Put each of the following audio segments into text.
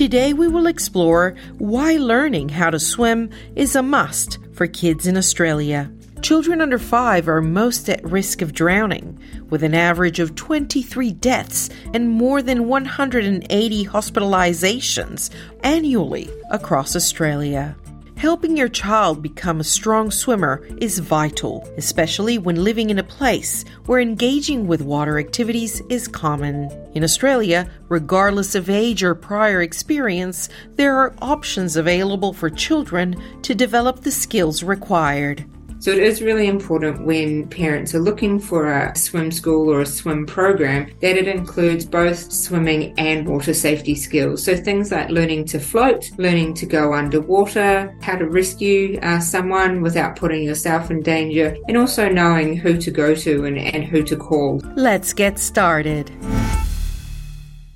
Today we will explore why learning how to swim is a must for kids in Australia. Children under 5 are most at risk of drowning, with an average of 23 deaths and more than 180 hospitalizations annually across Australia. Helping your child become a strong swimmer is vital, especially when living in a place where engaging with water activities is common. In Australia, regardless of age or prior experience, there are options available for children to develop the skills required. So it is really important when parents are looking for a swim school or a swim program that it includes both swimming and water safety skills. So things like learning to float, learning to go underwater, how to rescue uh, someone without putting yourself in danger, and also knowing who to go to and, and who to call. Let's get started.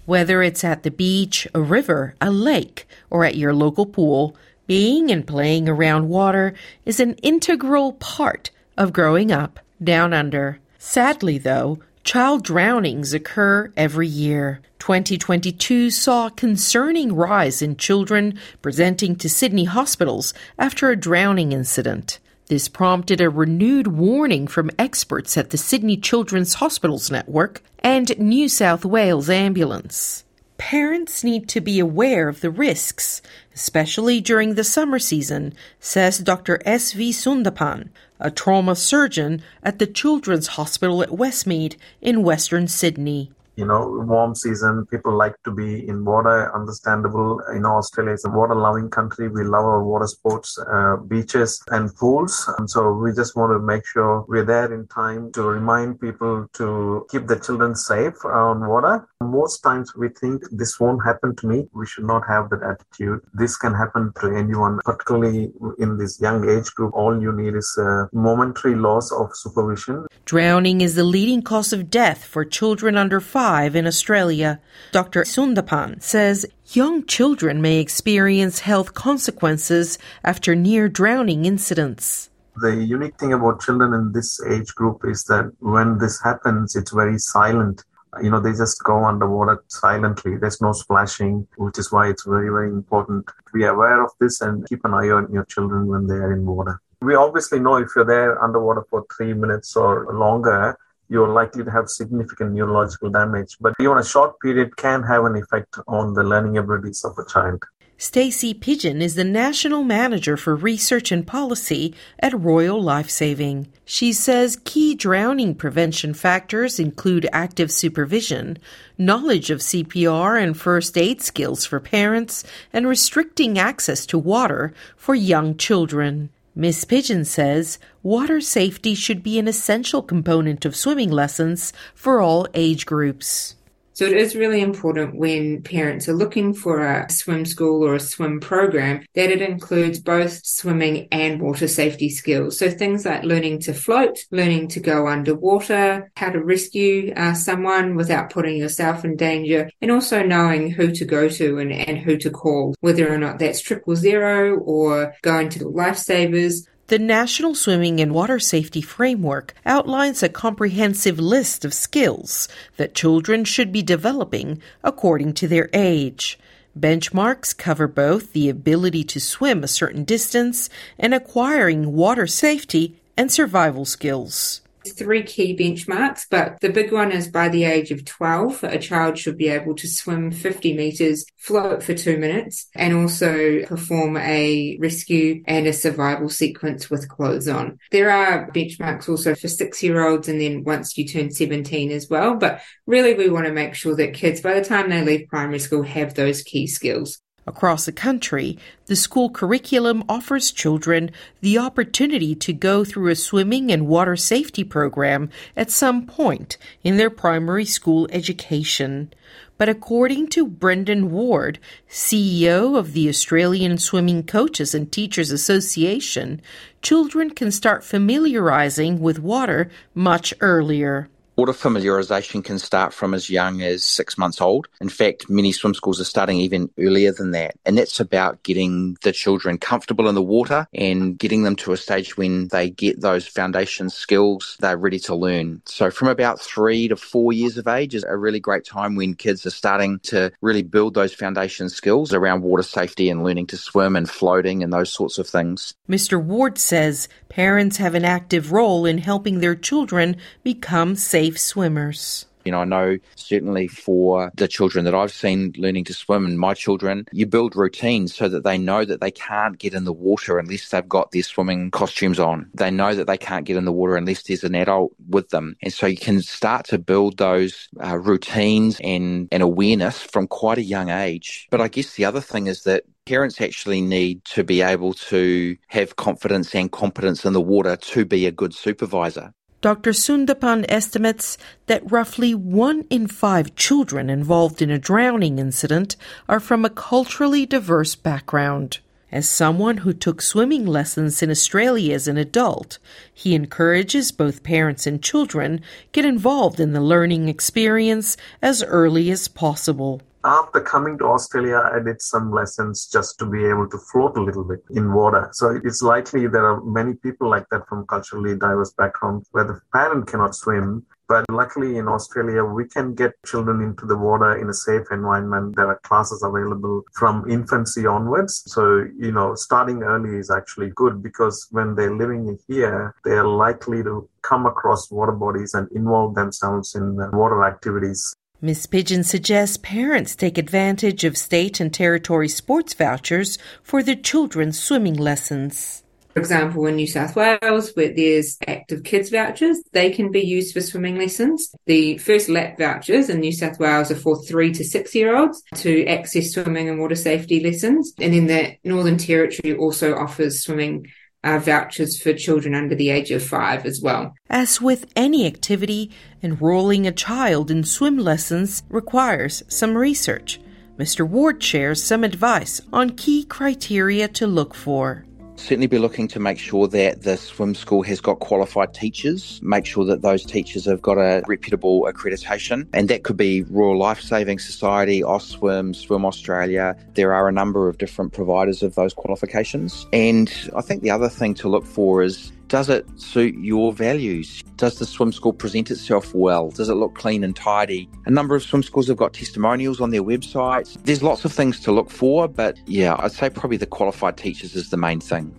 Whether it's at the beach, a river, a lake, or at your local pool, being and playing around water is an integral part of growing up down under. Sadly, though, child drownings occur every year. 2022 saw a concerning rise in children presenting to Sydney hospitals after a drowning incident. This prompted a renewed warning from experts at the Sydney Children's Hospitals Network and New South Wales Ambulance. Parents need to be aware of the risks, especially during the summer season, says Dr. S.V. Soundappan, a trauma surgeon at the Children's Hospital at Westmead in Western Sydney you know, warm season, people like to be in water, understandable. You know, Australia is a water loving country. We love our water sports, uh, beaches and pools. And so we just want to make sure we're there in time to remind people to keep the children safe on water. Most times we think this won't happen to me. We should not have that attitude. This can happen to anyone, particularly in this young age group. All you need is a momentary loss of supervision. Drowning is the leading cause of death for children under five in Australia. Dr. Soundappan says young children may experience health consequences after near drowning incidents. The unique thing about children in this age group is that when this happens, it's very silent. You know, they just go underwater silently. There's no splashing, which is why it's very, very important to be aware of this and keep an eye on your children when they are in water. We obviously know if you're there underwater for three minutes or longer, you're likely to have significant neurological damage. But even a short period can have an effect on the learning abilities of a child. Stacey Pidgeon is the National Manager for Research and Policy at Royal Lifesaving. She says key drowning prevention factors include active supervision, knowledge of CPR and first aid skills for parents, and restricting access to water for young children. Miss Pidgeon says water safety should be an essential component of swimming lessons for all age groups. So it is really important when parents are looking for a swim school or a swim program that it includes both swimming and water safety skills. So things like learning to float, learning to go underwater, how to rescue uh, someone without putting yourself in danger, and also knowing who to go to and, and who to call, whether or not that's triple zero or going to the lifesavers the National Swimming and Water Safety Framework outlines a comprehensive list of skills that children should be developing according to their age. Benchmarks cover both the ability to swim a certain distance and acquiring water safety and survival skills three key benchmarks, but the big one is by the age of 12, a child should be able to swim 50 meters, float for two minutes, and also perform a rescue and a survival sequence with clothes on. There are benchmarks also for six year olds and then once you turn 17 as well, but really we want to make sure that kids by the time they leave primary school have those key skills. Across the country, the school curriculum offers children the opportunity to go through a swimming and water safety program at some point in their primary school education. But according to Brendan Ward, CEO of the Australian Swimming Coaches and Teachers Association, children can start familiarizing with water much earlier. Water familiarisation can start from as young as six months old. In fact, many swim schools are starting even earlier than that. And that's about getting the children comfortable in the water and getting them to a stage when they get those foundation skills, they're ready to learn. So from about three to four years of age is a really great time when kids are starting to really build those foundation skills around water safety and learning to swim and floating and those sorts of things. Mr. Ward says parents have an active role in helping their children become safe safe swimmers. You know, I know certainly for the children that I've seen learning to swim and my children, you build routines so that they know that they can't get in the water unless they've got their swimming costumes on. They know that they can't get in the water unless there's an adult with them. And so you can start to build those uh, routines and, and awareness from quite a young age. But I guess the other thing is that parents actually need to be able to have confidence and competence in the water to be a good supervisor. Dr. Soundappan estimates that roughly one in five children involved in a drowning incident are from a culturally diverse background. As someone who took swimming lessons in Australia as an adult, he encourages both parents and children get involved in the learning experience as early as possible after coming to Australia, I did some lessons just to be able to float a little bit in water. So it's likely there are many people like that from culturally diverse backgrounds where the parent cannot swim. But luckily in Australia, we can get children into the water in a safe environment. There are classes available from infancy onwards. So, you know, starting early is actually good because when they're living here, they're likely to come across water bodies and involve themselves in water activities. Ms. Pidgeon suggests parents take advantage of state and territory sports vouchers for their children's swimming lessons. For example, in New South Wales, where there's active kids vouchers, they can be used for swimming lessons. The first lap vouchers in New South Wales are for three to six year olds to access swimming and water safety lessons. And then the Northern Territory also offers swimming uh, vouchers for children under the age of five as well. As with any activity, enrolling a child in swim lessons requires some research. Mr. Ward shares some advice on key criteria to look for certainly be looking to make sure that the swim school has got qualified teachers, make sure that those teachers have got a reputable accreditation. And that could be Royal Life Saving Society, AUSTSWIM, Swim Australia. There are a number of different providers of those qualifications. And I think the other thing to look for is does it suit your values? Does the swim school present itself well? Does it look clean and tidy? A number of swim schools have got testimonials on their websites. There's lots of things to look for, but yeah, I'd say probably the qualified teachers is the main thing.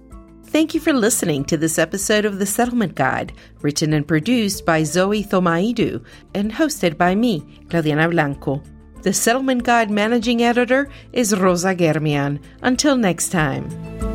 Thank you for listening to this episode of The Settlement Guide, written and produced by Zoe Thomaidou and hosted by me, Claudiana Blanco. The Settlement Guide managing editor is Rosa Germian. Until next time.